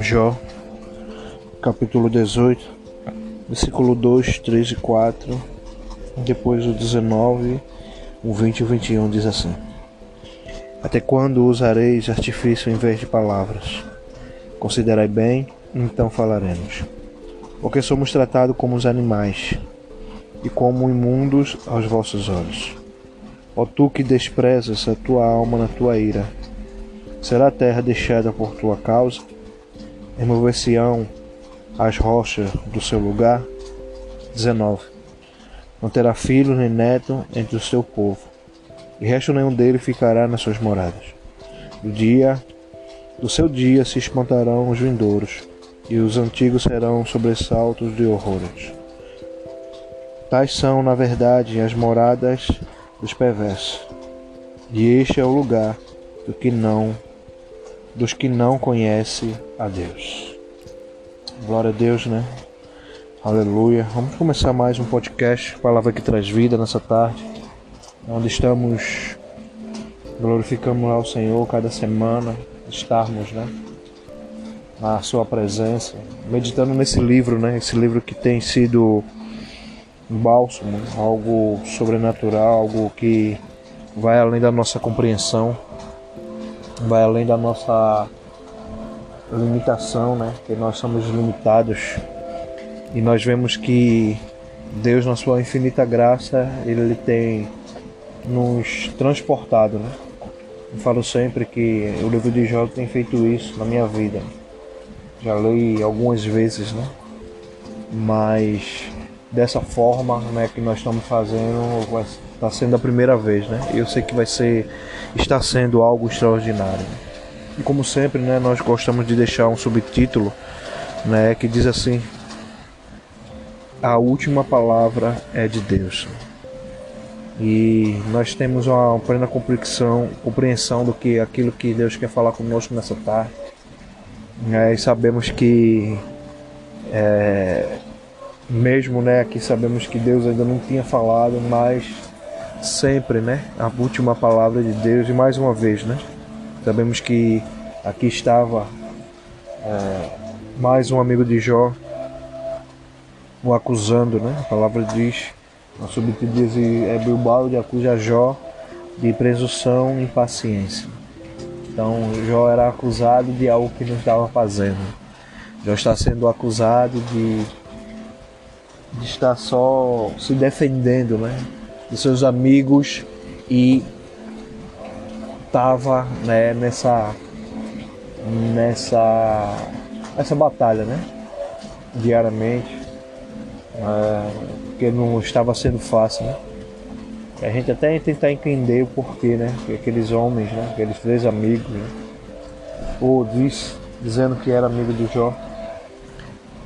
Jó, capítulo 18, versículo 2, 3 e 4, depois o 19, o 20 e o 21 diz assim: Até quando usareis artifício em vez de palavras? Considerai bem, então falaremos. Porque somos tratados como os animais e como imundos aos vossos olhos. Ó tu que desprezas a tua alma na tua ira, será a terra deixada por tua causa? Remover-se-ão as rochas do seu lugar? 19. Não terá filho nem neto entre o seu povo, e resto nenhum dele ficará nas suas moradas. Do dia do seu dia se espantarão os vindouros, e os antigos serão sobressaltos de horrores. Tais são, na verdade, as moradas dos perversos, e este é o lugar do que não dos que não conhecem a Deus. Glória a Deus, né? Aleluia. Vamos começar mais um podcast, Palavra que traz vida nessa tarde, onde estamos glorificando ao Senhor cada semana, estarmos, né? Na sua presença, meditando nesse livro, né? Esse livro que tem sido um bálsamo, algo sobrenatural, algo que vai além da nossa compreensão vai além da nossa limitação, né? Que nós somos limitados e nós vemos que Deus, na sua infinita graça, Ele tem nos transportado, né? Eu falo sempre que o livro de Jó tem feito isso na minha vida. Já li algumas vezes, né? Mas dessa forma, né, que nós estamos fazendo, está sendo a primeira vez, né? Eu sei que vai ser está sendo algo extraordinário. E como sempre, né, nós gostamos de deixar um subtítulo, né, que diz assim: A última palavra é de Deus. E nós temos uma plena compreensão, compreensão do que aquilo que Deus quer falar conosco nessa tarde. Né, e sabemos que é, mesmo né, aqui sabemos que Deus ainda não tinha falado, mas sempre, né? A última palavra de Deus e mais uma vez, né? Sabemos que aqui estava é, mais um amigo de Jó o acusando, né? A palavra diz, a subtítulo diz é Bilbao de acusa Jó de presunção e impaciência. Então Jó era acusado de algo que não estava fazendo. Jó está sendo acusado de, de estar só se defendendo, né? Dos seus amigos e estava né, nessa nessa essa batalha, né? Diariamente, é, porque não estava sendo fácil, né? A gente até tentar entender o porquê, né? Que aqueles homens, né? Aqueles três amigos, né? Ou diz, dizendo que era amigo do Jó,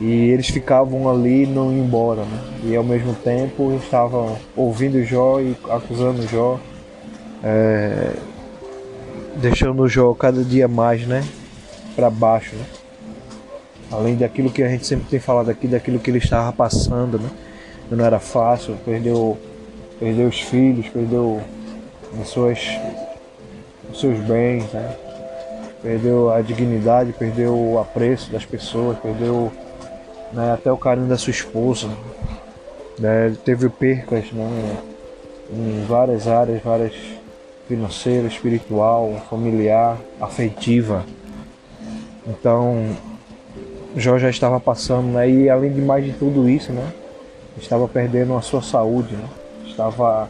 e eles ficavam ali não iam embora, né? E ao mesmo tempo estavam ouvindo Jó e acusando Jó, é, deixando o Jó cada dia mais, né? Para baixo, né? Além daquilo que a gente sempre tem falado aqui, daquilo que ele estava passando, né? Não era fácil, perdeu, perdeu os filhos, perdeu as suas, os seus bens, né? Perdeu a dignidade, perdeu o apreço das pessoas, perdeu né, até o carinho da sua esposa. Né, ele teve percas né, em várias áreas, várias financeira, espiritual, familiar, afetiva. Então, Jó já estava passando, né, e além de mais de tudo isso, né, estava perdendo a sua saúde, né, estava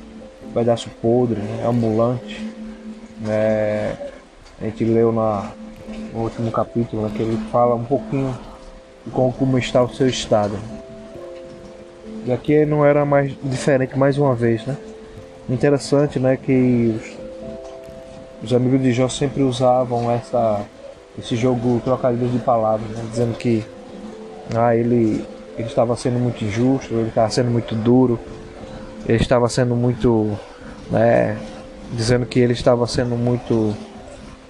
pedaço podre, né, ambulante. Né, a gente leu na, no último capítulo né, que ele fala um pouquinho com como está o seu estado. E aqui não era mais diferente mais uma vez, né? Interessante, né, que os, os amigos de Jó sempre usavam essa esse jogo trocadilho de palavras, né? dizendo que ah, ele ele estava sendo muito injusto, ele estava sendo muito duro, ele estava sendo muito, né, dizendo que ele estava sendo muito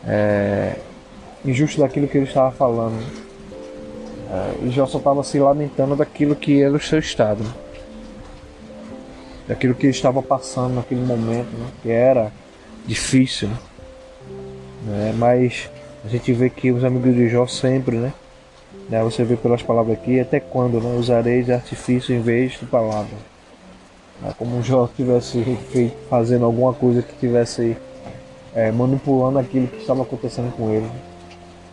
é, injusto daquilo que ele estava falando. É, e Jó só estava se lamentando daquilo que era o seu estado, né? daquilo que ele estava passando naquele momento, né? que era difícil. Né? É, mas a gente vê que os amigos de Jó sempre né? Né? Você vê pelas palavras aqui, até quando né? usarei de artifício em vez de palavra. Né? Como Jó estivesse fazendo alguma coisa que estivesse é, manipulando aquilo que estava acontecendo com ele,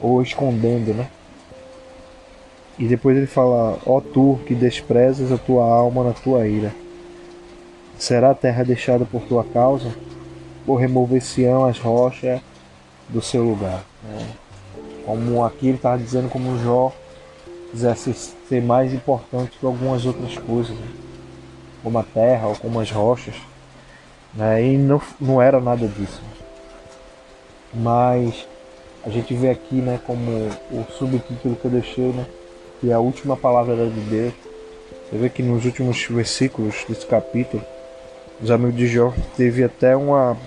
ou escondendo, né? E depois ele fala: Ó oh, tu que desprezas a tua alma na tua ira, será a terra deixada por tua causa? Ou remover-se-ão as rochas do seu lugar? Né? Como aqui ele estava dizendo, como Jó quisesse ser mais importante que algumas outras coisas, né? como a terra ou como as rochas. Né? E não, não era nada disso. Mas a gente vê aqui né, como o subtítulo que eu deixei, né, que é a última palavra de Deus. Você vê que nos últimos versículos desse capítulo, os amigos de Jó teve até uma,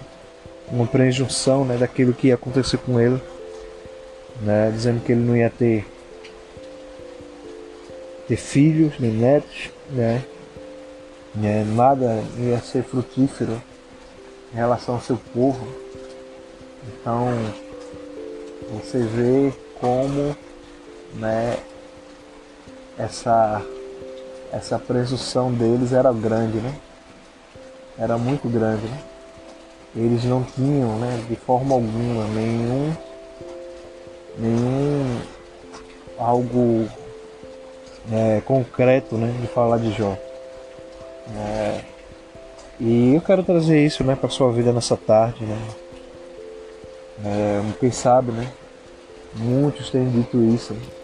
uma presunção né, daquilo que ia acontecer com ele, né, dizendo que ele não ia ter, ter filhos nem netos, né, né, nada ia ser frutífero em relação ao seu povo. Então você vê como né, essa, essa presunção deles era grande, né? Era muito grande, né? Eles não tinham, né, de forma alguma, nenhum, nenhum algo é, concreto, né, de falar de Jó. É, e eu quero trazer isso, né, para sua vida nessa tarde, né? É, quem sabe, né? Muitos têm dito isso. Né?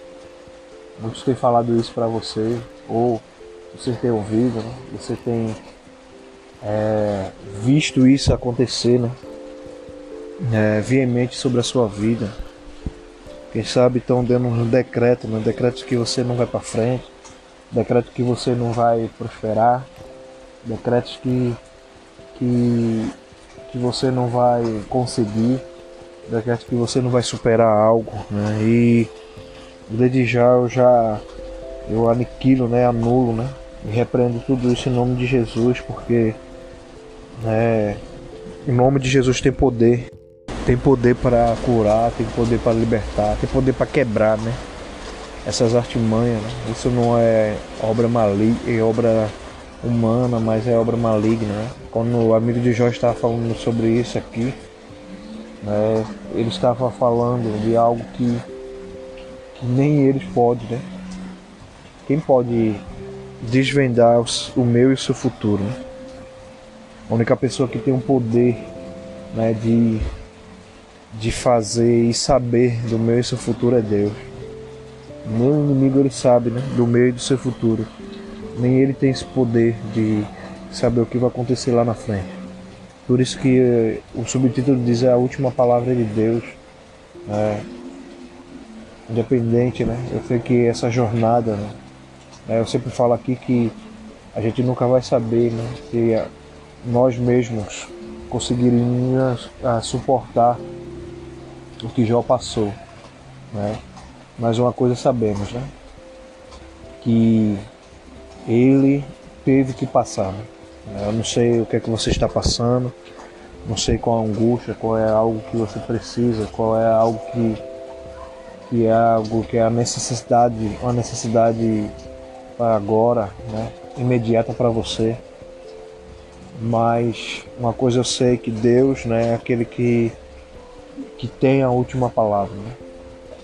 Muitos têm falado isso para você, ou você tem ouvido, né? você tem é, visto isso acontecer, né? É, veemente sobre a sua vida. Quem sabe estão dando um decreto, né? decreto que você não vai para frente, decreto que você não vai prosperar, decretos que, que, que você não vai conseguir, decretos que você não vai superar algo, né? E desde já eu já eu aniquilo, né, anulo, né, repreendo tudo isso em nome de Jesus, porque né, em nome de Jesus tem poder, tem poder para curar, tem poder para libertar, tem poder para quebrar, né, essas artimanhas. Né? Isso não é obra maligna, é obra humana, mas é obra maligna. Né? Quando o amigo de Jó estava falando sobre isso aqui, né, ele estava falando de algo que nem eles podem, né? Quem pode desvendar o meu e o seu futuro? Né? A única pessoa que tem o poder né, de, de fazer e saber do meu e seu futuro é Deus. Meu inimigo ele sabe né, do meu e do seu futuro. Nem ele tem esse poder de saber o que vai acontecer lá na frente. Por isso que eh, o subtítulo diz a última palavra de Deus. É, independente, né? Eu sei que essa jornada, né? É, eu sempre falo aqui que a gente nunca vai saber, né? Se nós mesmos conseguiríamos uh, suportar o que Jó passou, né? Mas uma coisa sabemos, né? Que ele teve que passar, né? Eu não sei o que é que você está passando, não sei qual a angústia, qual é algo que você precisa, qual é algo que que é algo que é a necessidade, uma necessidade agora, né, imediata para você. Mas uma coisa eu sei que Deus, né, é aquele que que tem a última palavra, né?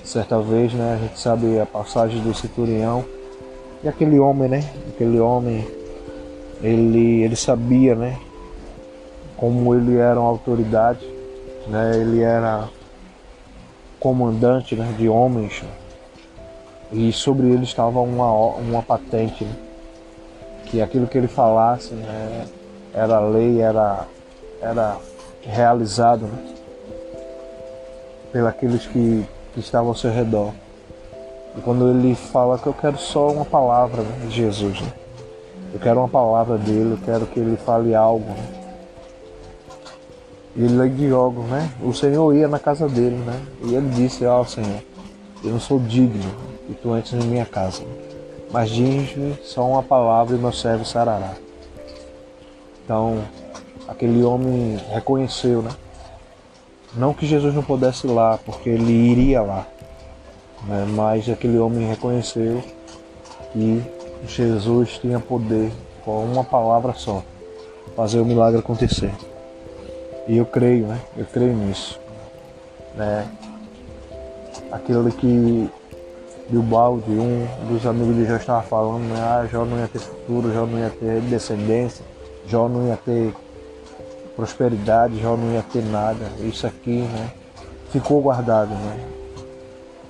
Certa vez, né, a gente sabe a passagem do centurião e aquele homem, né, aquele homem ele ele sabia, né, como ele era uma autoridade, né, ele era comandante né, de homens e sobre ele estava uma, uma patente né, que aquilo que ele falasse né, era lei, era, era realizado né, pelos que, que estavam ao seu redor. E quando ele fala que eu quero só uma palavra né, de Jesus, eu quero uma palavra dele, eu quero que ele fale algo. Ele de jogos, né? O Senhor ia na casa dele, né? E ele disse, ó oh, Senhor, eu não sou digno que tu entres em minha casa. Mas diz-me só uma palavra e meu servo sarará. Então, aquele homem reconheceu, né? Não que Jesus não pudesse ir lá, porque ele iria lá. né? mas aquele homem reconheceu que Jesus tinha poder com uma palavra só fazer o milagre acontecer. E eu creio, né? Eu creio nisso. Né? Aquilo que Bilbaldi, um dos amigos de Jó estava falando, né? Ah, Jó não ia ter futuro, Jó não ia ter descendência, Jó não ia ter prosperidade, Jó não ia ter nada. Isso aqui, né? Ficou guardado, né?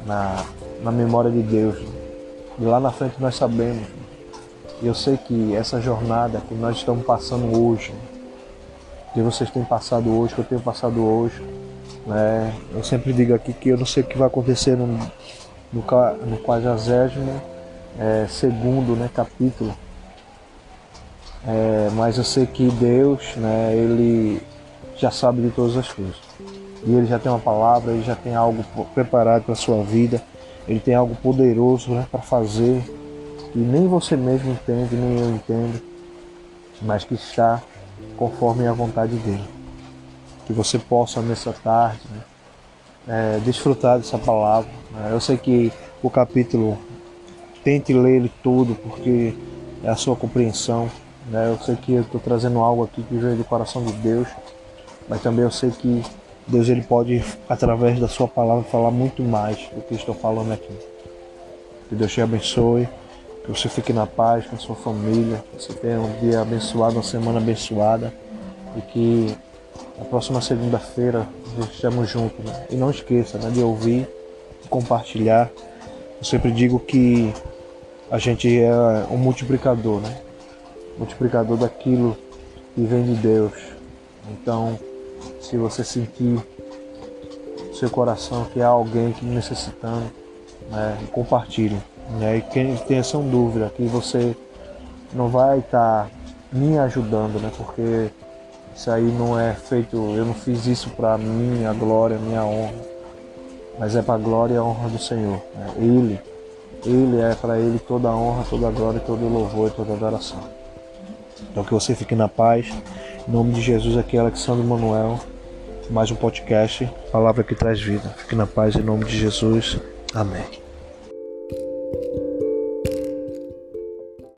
Na, na memória de Deus. E lá na frente nós sabemos. E eu sei que essa jornada que nós estamos passando hoje, que vocês têm passado hoje, que eu tenho passado hoje, né? Eu sempre digo aqui que eu não sei o que vai acontecer no no, no 40 é, segundo né, capítulo. É, mas eu sei que Deus, né, ele já sabe de todas as coisas. E ele já tem uma palavra, ele já tem algo preparado para a sua vida, ele tem algo poderoso né, para fazer, e nem você mesmo entende, nem eu entendo, mas que está conforme a vontade dele. Que você possa nessa tarde né, é, desfrutar dessa palavra. Né? Eu sei que o capítulo, tente ler ele todo, porque é a sua compreensão. Né? Eu sei que eu estou trazendo algo aqui que veio do coração de Deus, mas também eu sei que Deus ele pode, através da sua palavra, falar muito mais do que estou falando aqui. Que Deus te abençoe, que você fique na paz com a sua família, que você tenha um dia abençoado, uma semana abençoada e que na próxima segunda-feira estamos juntos. Né? E não esqueça né, de ouvir, de compartilhar. Eu sempre digo que a gente é um multiplicador, né? Multiplicador daquilo que vem de Deus. Então, se você sentir no seu coração que há alguém que necessitando, né, compartilhe. Né? E quem tem essa dúvida que você não vai estar tá me ajudando, né? Porque isso aí não é feito, eu não fiz isso para minha glória, minha honra, mas é para a glória e a honra do Senhor. Né? Ele, Ele é para Ele toda a honra, toda a glória, todo o louvor e toda a adoração. Então que você fique na paz. Em nome de Jesus, aqui é Alexandre Manuel, mais um podcast, palavra que traz vida. Fique na paz em nome de Jesus. Amém.